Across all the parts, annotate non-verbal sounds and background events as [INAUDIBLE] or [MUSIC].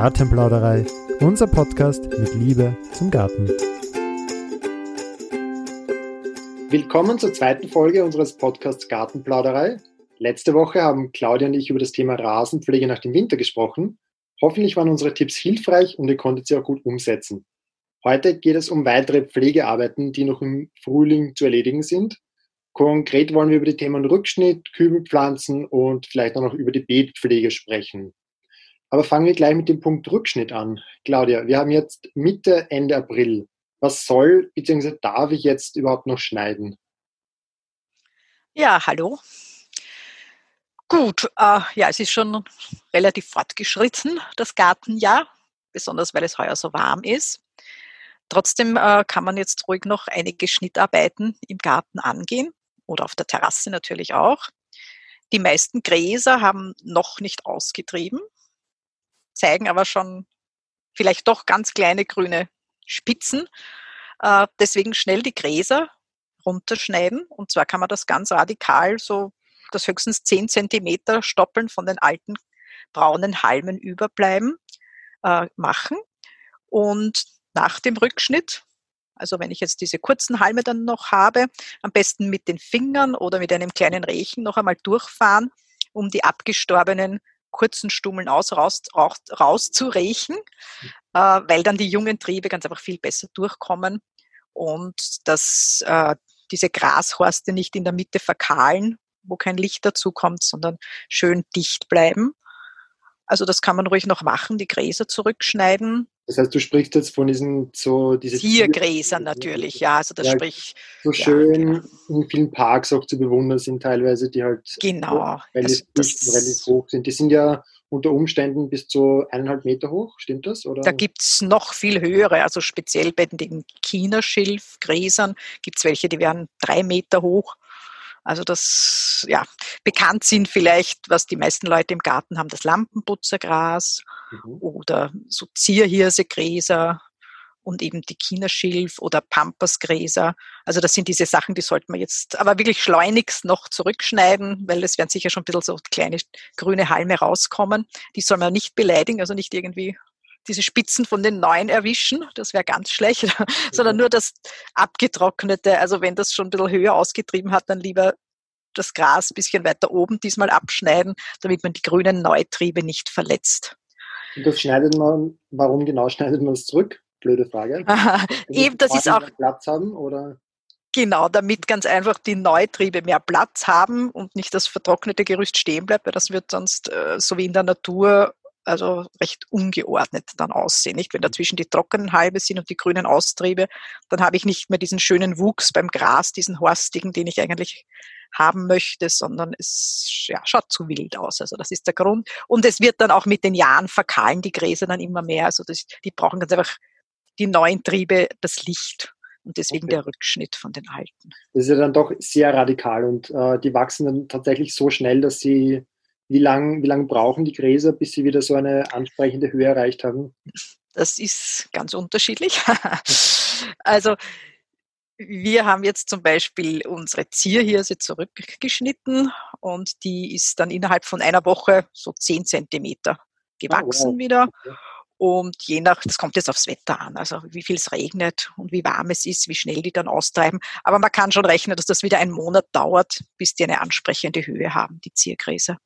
Gartenplauderei, unser Podcast mit Liebe zum Garten. Willkommen zur zweiten Folge unseres Podcasts Gartenplauderei. Letzte Woche haben Claudia und ich über das Thema Rasenpflege nach dem Winter gesprochen. Hoffentlich waren unsere Tipps hilfreich und ihr konntet sie auch gut umsetzen. Heute geht es um weitere Pflegearbeiten, die noch im Frühling zu erledigen sind. Konkret wollen wir über die Themen Rückschnitt, Kübelpflanzen und vielleicht auch noch über die Beetpflege sprechen. Aber fangen wir gleich mit dem Punkt Rückschnitt an. Claudia, wir haben jetzt Mitte, Ende April. Was soll bzw. darf ich jetzt überhaupt noch schneiden? Ja, hallo. Gut, äh, ja, es ist schon relativ fortgeschritten, das Gartenjahr, besonders weil es heuer so warm ist. Trotzdem äh, kann man jetzt ruhig noch einige Schnittarbeiten im Garten angehen oder auf der Terrasse natürlich auch. Die meisten Gräser haben noch nicht ausgetrieben zeigen aber schon vielleicht doch ganz kleine grüne Spitzen. Äh, deswegen schnell die Gräser runterschneiden. Und zwar kann man das ganz radikal so das höchstens 10 Zentimeter Stoppeln von den alten braunen Halmen überbleiben äh, machen. Und nach dem Rückschnitt, also wenn ich jetzt diese kurzen Halme dann noch habe, am besten mit den Fingern oder mit einem kleinen Rechen noch einmal durchfahren, um die abgestorbenen kurzen Stummeln aus, raus, raus, rauszurechen, äh, weil dann die jungen Triebe ganz einfach viel besser durchkommen und dass äh, diese Grashorste nicht in der Mitte verkahlen, wo kein Licht dazu kommt, sondern schön dicht bleiben. Also das kann man ruhig noch machen, die Gräser zurückschneiden. Das heißt, du sprichst jetzt von diesen so diese Ziergräsern natürlich, ja. Also das ja, sprich so schön ja, genau. in vielen Parks auch zu bewundern sind teilweise, die halt genau relativ, relativ hoch sind. Die sind ja unter Umständen bis zu eineinhalb Meter hoch, stimmt das? Oder? Da gibt es noch viel höhere, also speziell bei den Chinaschilfgräsern gibt es welche, die werden drei Meter hoch. Also das, ja, bekannt sind vielleicht, was die meisten Leute im Garten haben, das Lampenputzergras mhm. oder so Zierhirsegräser und eben die Chinaschilf oder Pampasgräser. Also das sind diese Sachen, die sollten wir jetzt aber wirklich schleunigst noch zurückschneiden, weil es werden sicher schon ein bisschen so kleine grüne Halme rauskommen. Die soll man nicht beleidigen, also nicht irgendwie diese Spitzen von den neuen erwischen, das wäre ganz schlecht, [LAUGHS] sondern nur das abgetrocknete. Also wenn das schon ein bisschen höher ausgetrieben hat, dann lieber das Gras ein bisschen weiter oben diesmal abschneiden, damit man die grünen Neutriebe nicht verletzt. Und das schneidet man, warum genau schneidet man es zurück? Blöde Frage. [LAUGHS] Aha, eben, das ist auch. Platz haben oder? Genau, damit ganz einfach die Neutriebe mehr Platz haben und nicht das vertrocknete Gerüst stehen bleibt, weil das wird sonst, äh, so wie in der Natur, also recht ungeordnet dann aussehen. Nicht? Wenn dazwischen die trockenen Halbe sind und die grünen Austriebe, dann habe ich nicht mehr diesen schönen Wuchs beim Gras, diesen horstigen, den ich eigentlich haben möchte, sondern es ja, schaut zu wild aus. Also das ist der Grund. Und es wird dann auch mit den Jahren verkahlen die Gräser dann immer mehr. Also das, die brauchen ganz einfach die neuen Triebe das Licht. Und deswegen okay. der Rückschnitt von den alten. Das ist ja dann doch sehr radikal und äh, die wachsen dann tatsächlich so schnell, dass sie wie lange wie lang brauchen die Gräser, bis sie wieder so eine ansprechende Höhe erreicht haben? Das ist ganz unterschiedlich. [LAUGHS] also wir haben jetzt zum Beispiel unsere Zierhirse zurückgeschnitten und die ist dann innerhalb von einer Woche so 10 Zentimeter gewachsen oh, wow. wieder. Und je nach, das kommt jetzt aufs Wetter an, also wie viel es regnet und wie warm es ist, wie schnell die dann austreiben. Aber man kann schon rechnen, dass das wieder einen Monat dauert, bis die eine ansprechende Höhe haben, die Ziergräser.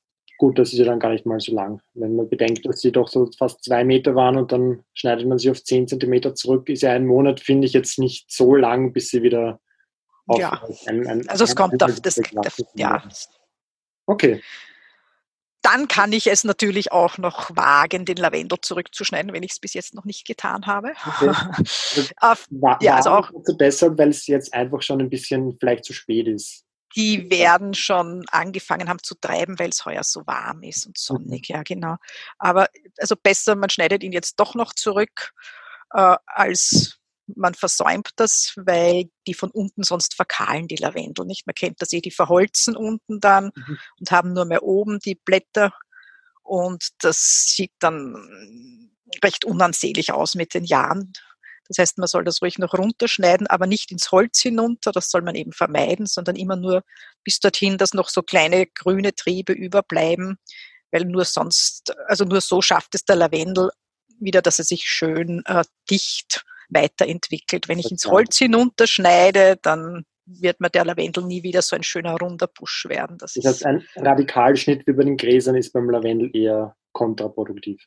Gut, das ist ja dann gar nicht mal so lang. Wenn man bedenkt, dass sie doch so fast zwei Meter waren und dann schneidet man sie auf zehn Zentimeter zurück, ist ja ein Monat, finde ich, jetzt nicht so lang, bis sie wieder auf ja. ein, ein, Also es kommt auf das, ja. Okay. Dann kann ich es natürlich auch noch wagen, den Lavendel zurückzuschneiden, wenn ich es bis jetzt noch nicht getan habe. Okay. [LAUGHS] Also, ja, also auch deshalb, weil es jetzt einfach schon ein bisschen vielleicht zu spät ist die werden schon angefangen haben zu treiben, weil es heuer so warm ist und mhm. sonnig, ja genau. Aber also besser, man schneidet ihn jetzt doch noch zurück, äh, als man versäumt das, weil die von unten sonst verkahlen, die Lavendel nicht. Man kennt das eh, die verholzen unten dann mhm. und haben nur mehr oben die Blätter und das sieht dann recht unansehnlich aus mit den Jahren. Das heißt, man soll das ruhig noch runterschneiden, aber nicht ins Holz hinunter, das soll man eben vermeiden, sondern immer nur bis dorthin, dass noch so kleine grüne Triebe überbleiben, weil nur sonst, also nur so schafft es der Lavendel wieder, dass er sich schön äh, dicht weiterentwickelt. Wenn ich ins Holz hinunterschneide, dann wird mir der Lavendel nie wieder so ein schöner runder Busch werden. Das, das heißt, ein Radikalschnitt wie bei den Gräsern ist beim Lavendel eher kontraproduktiv.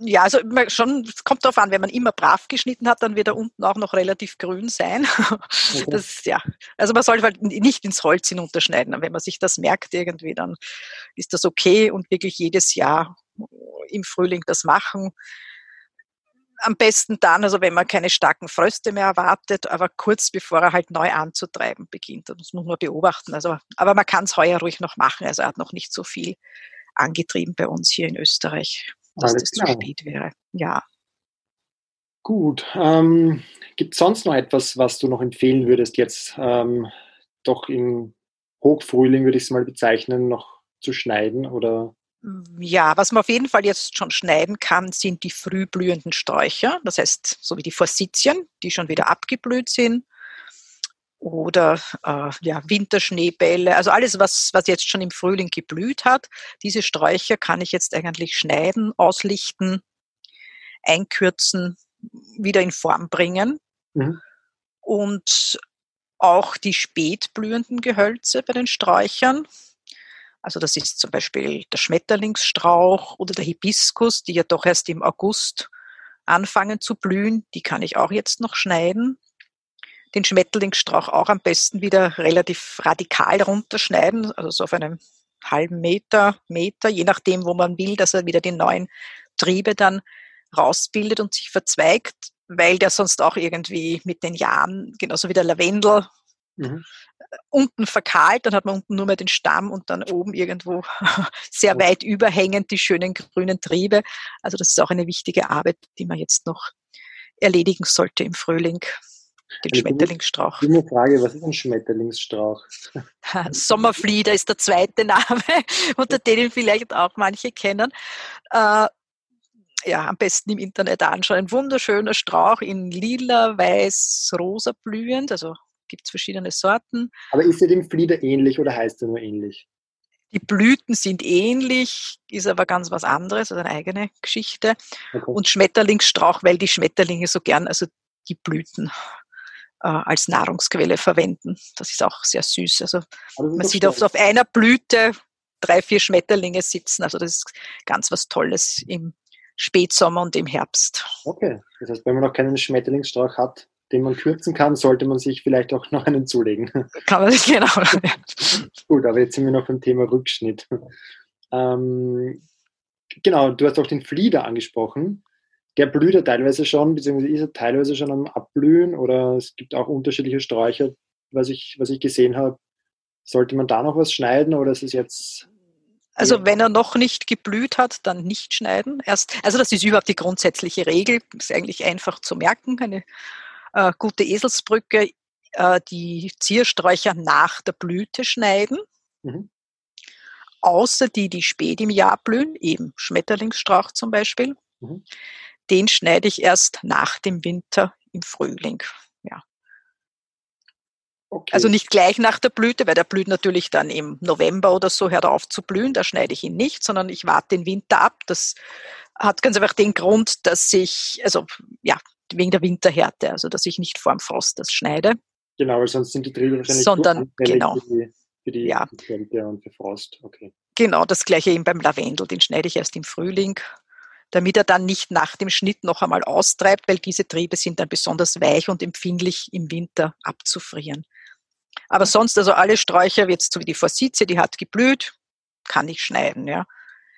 Ja, also schon, es kommt darauf an, wenn man immer brav geschnitten hat, dann wird er unten auch noch relativ grün sein. Okay. Das, ja, also man sollte halt nicht ins Holz hinunterschneiden. Wenn man sich das merkt irgendwie, dann ist das okay und wirklich jedes Jahr im Frühling das machen. Am besten dann, also wenn man keine starken Fröste mehr erwartet, aber kurz bevor er halt neu anzutreiben beginnt. Das muss man beobachten. Also, aber man kann es heuer ruhig noch machen. Also er hat noch nicht so viel angetrieben bei uns hier in Österreich dass Alles das klar. zu spät wäre. Ja. Gut. Ähm, Gibt es sonst noch etwas, was du noch empfehlen würdest, jetzt ähm, doch im Hochfrühling, würde ich es mal bezeichnen, noch zu schneiden? Oder? Ja, was man auf jeden Fall jetzt schon schneiden kann, sind die frühblühenden Sträucher. Das heißt, so wie die Forsythien, die schon wieder abgeblüht sind. Oder äh, ja, Winterschneebälle, also alles, was, was jetzt schon im Frühling geblüht hat. Diese Sträucher kann ich jetzt eigentlich schneiden, auslichten, einkürzen, wieder in Form bringen. Mhm. Und auch die spätblühenden Gehölze bei den Sträuchern. Also das ist zum Beispiel der Schmetterlingsstrauch oder der Hibiskus, die ja doch erst im August anfangen zu blühen. Die kann ich auch jetzt noch schneiden den Schmetterlingsstrauch auch am besten wieder relativ radikal runterschneiden, also so auf einem halben Meter, Meter, je nachdem, wo man will, dass er wieder die neuen Triebe dann rausbildet und sich verzweigt, weil der sonst auch irgendwie mit den Jahren, genauso wie der Lavendel, mhm. unten verkahlt, dann hat man unten nur mehr den Stamm und dann oben irgendwo [LAUGHS] sehr weit überhängend die schönen grünen Triebe. Also das ist auch eine wichtige Arbeit, die man jetzt noch erledigen sollte im Frühling den also Schmetterlingsstrauch. Eine Frage, was ist ein Schmetterlingsstrauch? [LAUGHS] Sommerflieder ist der zweite Name, [LAUGHS] unter denen vielleicht auch manche kennen. Äh, ja, am besten im Internet anschauen. Ein wunderschöner Strauch in lila, weiß, rosa blühend, also gibt es verschiedene Sorten. Aber ist er dem Flieder ähnlich oder heißt er nur ähnlich? Die Blüten sind ähnlich, ist aber ganz was anderes, also eine eigene Geschichte. Okay. Und Schmetterlingsstrauch, weil die Schmetterlinge so gern, also die Blüten als Nahrungsquelle verwenden. Das ist auch sehr süß. Also man sieht oft auf einer Blüte drei, vier Schmetterlinge sitzen. Also das ist ganz was Tolles im Spätsommer und im Herbst. Okay, das heißt, wenn man noch keinen Schmetterlingsstrauch hat, den man kürzen kann, sollte man sich vielleicht auch noch einen zulegen. [LAUGHS] Kann man sich genau. [LAUGHS] Gut, aber jetzt sind wir noch beim Thema Rückschnitt. Ähm, genau, du hast auch den Flieder angesprochen der blüht ja teilweise schon, beziehungsweise ist er teilweise schon am Abblühen oder es gibt auch unterschiedliche Sträucher, was ich, was ich gesehen habe. Sollte man da noch was schneiden oder ist es jetzt also wenn er noch nicht geblüht hat, dann nicht schneiden. Erst, also das ist überhaupt die grundsätzliche Regel. Ist eigentlich einfach zu merken. Eine äh, gute Eselsbrücke, äh, die Ziersträucher nach der Blüte schneiden. Mhm. Außer die, die spät im Jahr blühen, eben Schmetterlingsstrauch zum Beispiel. Mhm den schneide ich erst nach dem Winter im Frühling. Ja. Okay. Also nicht gleich nach der Blüte, weil der blüht natürlich dann im November oder so, hört auf zu blühen, da schneide ich ihn nicht, sondern ich warte den Winter ab. Das hat ganz einfach den Grund, dass ich, also ja, wegen der Winterhärte, also dass ich nicht vor dem Frost das schneide. Genau, weil sonst sind die Triebe wahrscheinlich sondern, genau. für die, für die ja. Kälte und für Frost. Okay. Genau, das gleiche eben beim Lavendel, den schneide ich erst im Frühling damit er dann nicht nach dem Schnitt noch einmal austreibt, weil diese Triebe sind dann besonders weich und empfindlich im Winter abzufrieren. Aber sonst, also alle Sträucher, jetzt so wie die Forsythie, die hat geblüht, kann ich schneiden. Ja.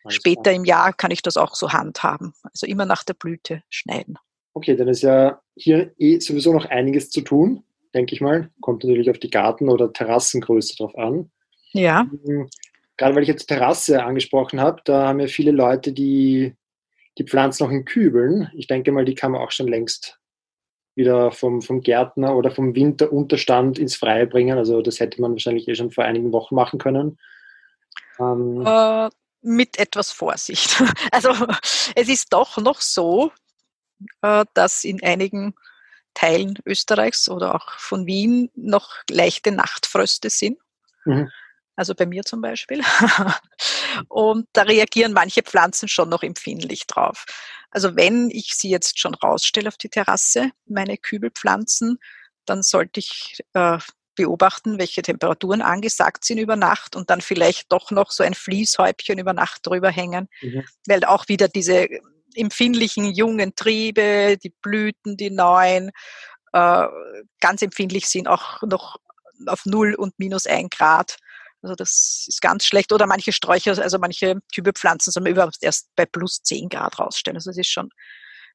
Später im Jahr kann ich das auch so handhaben. Also immer nach der Blüte schneiden. Okay, dann ist ja hier eh sowieso noch einiges zu tun, denke ich mal. Kommt natürlich auf die Garten- oder Terrassengröße drauf an. Ja. Hm, gerade weil ich jetzt Terrasse angesprochen habe, da haben ja viele Leute, die die Pflanzen noch in Kübeln. Ich denke mal, die kann man auch schon längst wieder vom, vom Gärtner oder vom Winterunterstand ins Freie bringen. Also das hätte man wahrscheinlich eh schon vor einigen Wochen machen können. Ähm, äh, mit etwas Vorsicht. [LAUGHS] Also es ist doch noch so, äh, dass in einigen Teilen Österreichs oder auch von Wien noch leichte Nachtfröste sind. Mhm also bei mir zum Beispiel. und da reagieren manche Pflanzen schon noch empfindlich drauf. Also wenn ich sie jetzt schon rausstelle auf die Terrasse, meine Kübelpflanzen, dann sollte ich äh, beobachten, welche Temperaturen angesagt sind über Nacht und dann vielleicht doch noch so ein Fließhäubchen über Nacht drüber hängen, mhm. weil auch wieder diese empfindlichen jungen Triebe, die Blüten, die neuen, äh, ganz empfindlich sind, auch noch auf 0 und minus 1 Grad. Also das ist ganz schlecht. Oder manche Sträucher, also manche Kübelpflanzen soll man überhaupt erst bei plus 10 Grad rausstellen. Also das ist schon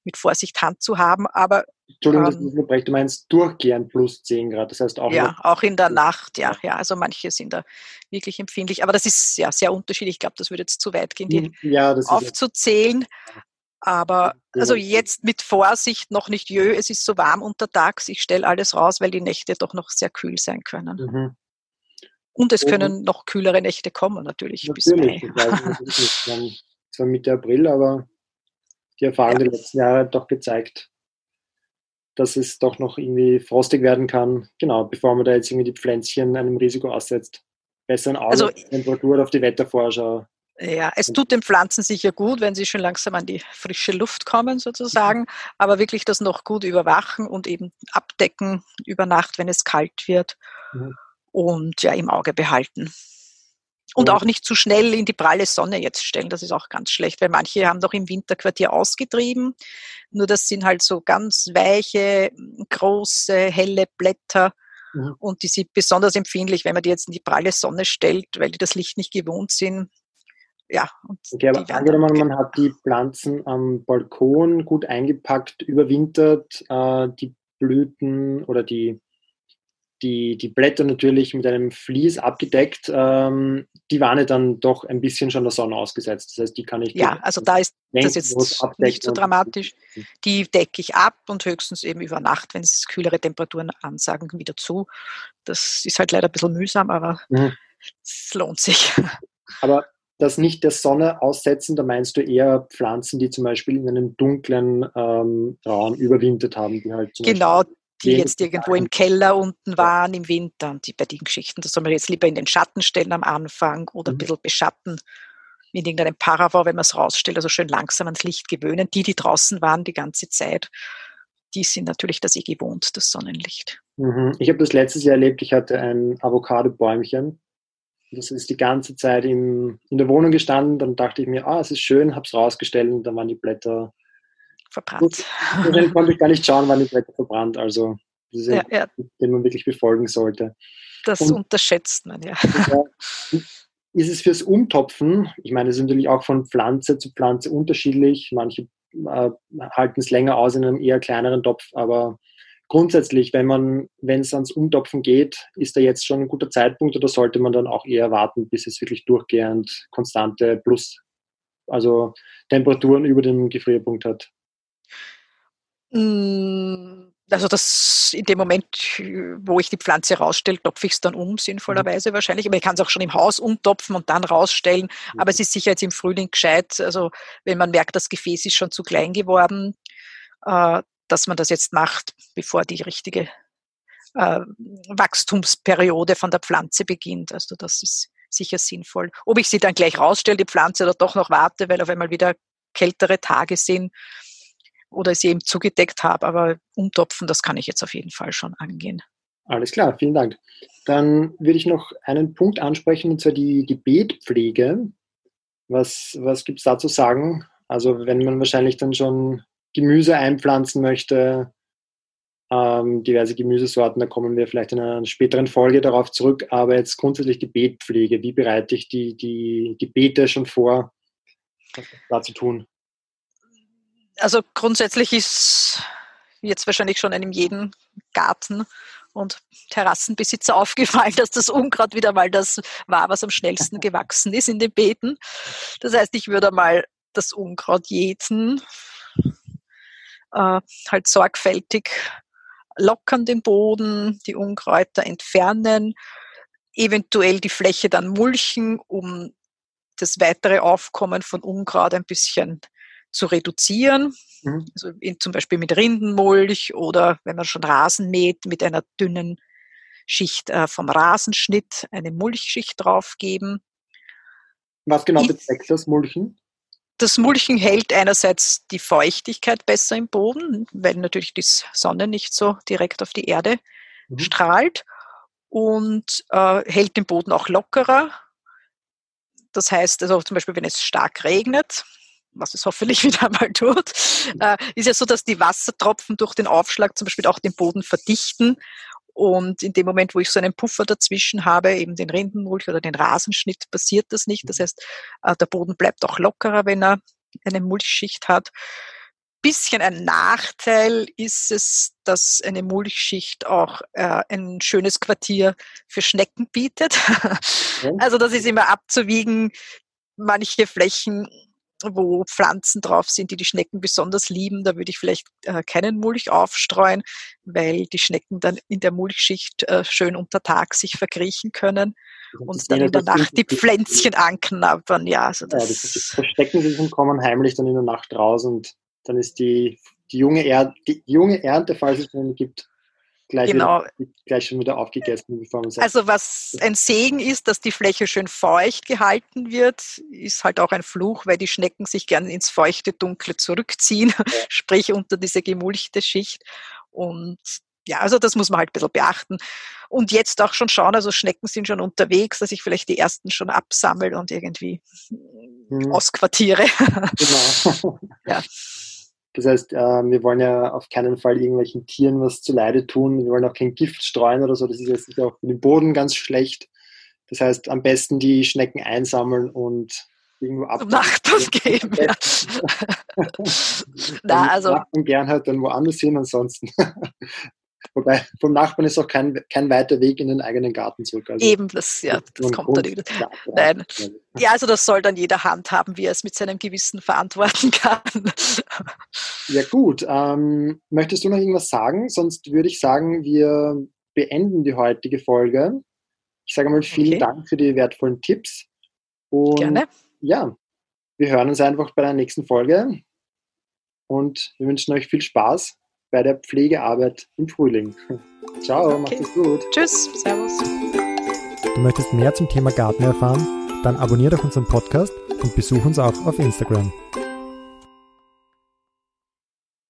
mit Vorsicht Hand zu haben. Aber Entschuldigung, ähm, das ist du meinst durchgehend plus 10 Grad. Das heißt auch. Ja, auch in der Nacht, ja, ja. Also manche sind da wirklich empfindlich. Aber das ist ja sehr unterschiedlich. Ich glaube, das würde jetzt zu weit gehen, die ja, aufzuzählen. Aber also jetzt mit Vorsicht noch nicht jö, es ist so warm untertags, ich stelle alles raus, weil die Nächte doch noch sehr kühl sein können. Mhm. Und es können noch kühlere Nächte kommen, natürlich, natürlich bis Mai. Natürlich, [LAUGHS] zwar Mitte April, aber die Erfahrung ja. der letzten Jahre hat doch gezeigt, dass es doch noch irgendwie frostig werden kann, genau, bevor man da jetzt irgendwie die Pflänzchen einem Risiko aussetzt. Besser ein Auge also, Temperatur auf die Wettervorschau ja, es tut den Pflanzen sicher gut, wenn sie schon langsam an die frische Luft kommen sozusagen, [LAUGHS] aber wirklich das noch gut überwachen und eben abdecken über Nacht, wenn es kalt wird mhm. Und ja im Auge behalten. Und auch nicht zu schnell in die pralle Sonne jetzt stellen, das ist auch ganz schlecht, weil manche haben doch im Winterquartier ausgetrieben. Nur das sind halt so ganz weiche, große, helle Blätter. Mhm. Und die sind besonders empfindlich, wenn man die jetzt in die pralle Sonne stellt, weil die das Licht nicht gewohnt sind ja. okay, aber angenommen, man hat die Pflanzen am Balkon gut eingepackt, überwintert, äh, die Blüten oder die, die, die Blätter natürlich mit einem Vlies abgedeckt, ähm, die waren ja dann doch ein bisschen schon der Sonne ausgesetzt. Das heißt, die kann ich. Ja, also da ist das jetzt nicht so dramatisch. Die decke ich ab und höchstens eben über Nacht, wenn es kühlere Temperaturen ansagen, wieder zu. Das ist halt leider ein bisschen mühsam, aber mhm. es lohnt sich. [LAUGHS] Aber das nicht der Sonne aussetzen, da meinst du eher Pflanzen, die zum Beispiel in einem dunklen ähm, Raum überwintert haben. Die halt genau, die jetzt irgendwo im Keller unten waren im Winter. Und die, bei den Geschichten, das soll man jetzt lieber in den Schatten stellen am Anfang oder mhm. ein bisschen beschatten in irgendeinem Paravor, wenn man es rausstellt, also schön langsam ans Licht gewöhnen. Die, die draußen waren die ganze Zeit, die sind natürlich das eh gewohnt, das Sonnenlicht. Mhm. Ich habe das letztes Jahr erlebt, ich hatte ein Avocado-Bäumchen das ist die ganze Zeit im, in der Wohnung gestanden. Dann dachte ich mir, ah, es ist schön, habe es rausgestellt und dann waren die Blätter verbrannt. Dann konnte ich gar nicht schauen, wann die Blätter verbrannt. Also, das ist ja, ja. den man wirklich befolgen sollte. Das und, unterschätzt man, ja. Ist es fürs Umtopfen, ich meine, es ist natürlich auch von Pflanze zu Pflanze unterschiedlich. Manche äh, halten es länger aus in einem eher kleineren Topf, aber grundsätzlich, wenn man, wenn es ans Umtopfen geht, ist da jetzt schon ein guter Zeitpunkt oder sollte man dann auch eher warten, bis es wirklich durchgehend konstante Plus, also Temperaturen über dem Gefrierpunkt hat? Mm, also das in dem Moment, wo ich die Pflanze rausstelle, topfe ich es dann um, sinnvollerweise mhm. wahrscheinlich. Aber ich kann es auch schon im Haus umtopfen und dann rausstellen. Mhm. Aber es ist sicher jetzt im Frühling gescheit. Also wenn man merkt, das Gefäß ist schon zu klein geworden, äh, dass man das jetzt macht, bevor die richtige äh, Wachstumsperiode von der Pflanze beginnt. Also das ist sicher sinnvoll. Ob ich sie dann gleich rausstelle, die Pflanze, oder doch noch warte, weil auf einmal wieder kältere Tage sind oder sie eben zugedeckt habe, aber umtopfen, das kann ich jetzt auf jeden Fall schon angehen. Alles klar, vielen Dank. Dann würde ich noch einen Punkt ansprechen, und zwar die, Beetpflege. Was, was gibt es da zu sagen? Also wenn man wahrscheinlich dann schon Gemüse einpflanzen möchte, ähm, diverse Gemüsesorten, da kommen wir vielleicht in einer späteren Folge darauf zurück, aber jetzt grundsätzlich die Beetpflege, wie bereite ich die, die, die schon vor, was da zu tun? Also grundsätzlich ist jetzt wahrscheinlich schon einem jeden Garten und Terrassenbesitzer [LAUGHS] aufgefallen, dass das Unkraut wieder mal das war, was am schnellsten gewachsen ist in den Beeten. Das heißt, ich würde mal das Unkraut jäten, äh, halt sorgfältig lockern den Boden, die Unkräuter entfernen, eventuell die Fläche dann mulchen, um das weitere Aufkommen von Unkraut ein bisschen zu reduzieren. Mhm. Also in, zum Beispiel mit Rindenmulch oder wenn man schon Rasen mäht, mit einer dünnen Schicht äh, vom Rasenschnitt eine Mulchschicht draufgeben. Was genau bezweckt das Mulchen? das Mulchen hält einerseits die Feuchtigkeit besser im Boden, weil natürlich die Sonne nicht so direkt auf die Erde mhm. strahlt und äh, hält den Boden auch lockerer. Das heißt, also zum Beispiel, wenn es stark regnet, was es hoffentlich [LAUGHS] wieder einmal tut, äh, ist ja so, dass die Wassertropfen durch den Aufschlag zum Beispiel auch den Boden verdichten. Und in dem Moment, wo ich so einen Puffer dazwischen habe, eben den Rindenmulch oder den Rasenschnitt, passiert das nicht. Das heißt, äh, der Boden bleibt auch lockerer, wenn er eine Mulchschicht hat. Bisschen ein Nachteil ist es, dass eine Mulchschicht auch äh, ein schönes Quartier für Schnecken bietet. [LAUGHS] Also das ist immer abzuwiegen. Manche Flächen wo Pflanzen drauf sind, die die Schnecken besonders lieben. Da würde ich vielleicht äh, keinen Mulch aufstreuen, weil die Schnecken dann in der Mulchschicht äh, schön unter Tag sich verkriechen können und dann in der Nacht die Pflänzchen anknabbern. Ja, also das, ja, die verstecken sich und kommen heimlich dann in der Nacht raus und dann ist die, die, junge, er die junge Ernte, falls es eine gibt, gleich, genau. wieder, gleich schon wieder aufgegessen, bevor man sagt. Also was ein Segen ist, dass die Fläche schön feucht gehalten wird, ist halt auch ein Fluch, weil die Schnecken sich gerne ins feuchte Dunkle zurückziehen, ja. [LAUGHS] sprich unter diese gemulchte Schicht. Und ja, also das muss man halt ein bisschen beachten. Und jetzt auch schon schauen, also Schnecken sind schon unterwegs, dass ich vielleicht die ersten schon absammle und irgendwie hm. ausquartiere. Genau. [LAUGHS] ja. Das heißt, äh, wir wollen ja auf keinen Fall irgendwelchen Tieren was zuleide tun. Wir wollen auch kein Gift streuen oder so. Das ist jetzt auch für den Boden ganz schlecht. Das heißt, am besten die Schnecken einsammeln und irgendwo ab. Nachbarn [LAUGHS] geben, ja. Na, also. Nachbarn gern halt dann woanders hin, ansonsten [LAUGHS] Wobei vom Nachbarn ist auch kein, kein weiter Weg in den eigenen Garten zurück. Also Eben, das, ja, das kommt dann wieder. Nein. Ja, also das soll dann jeder handhaben, wie er es mit seinem Gewissen verantworten [LAUGHS] kann. Ja gut, ähm, möchtest du noch irgendwas sagen? Sonst würde ich sagen, wir beenden die heutige Folge. Ich sage mal vielen okay. Dank für die wertvollen Tipps. Und Gerne. Ja, wir hören uns einfach bei der nächsten Folge und wir wünschen euch viel Spaß bei der Pflegearbeit im Frühling. [LAUGHS] Ciao, okay. macht es gut. Tschüss, Servus. Du möchtest mehr zum Thema Garten erfahren? Dann abonniere doch unseren Podcast und besuch uns auch auf Instagram.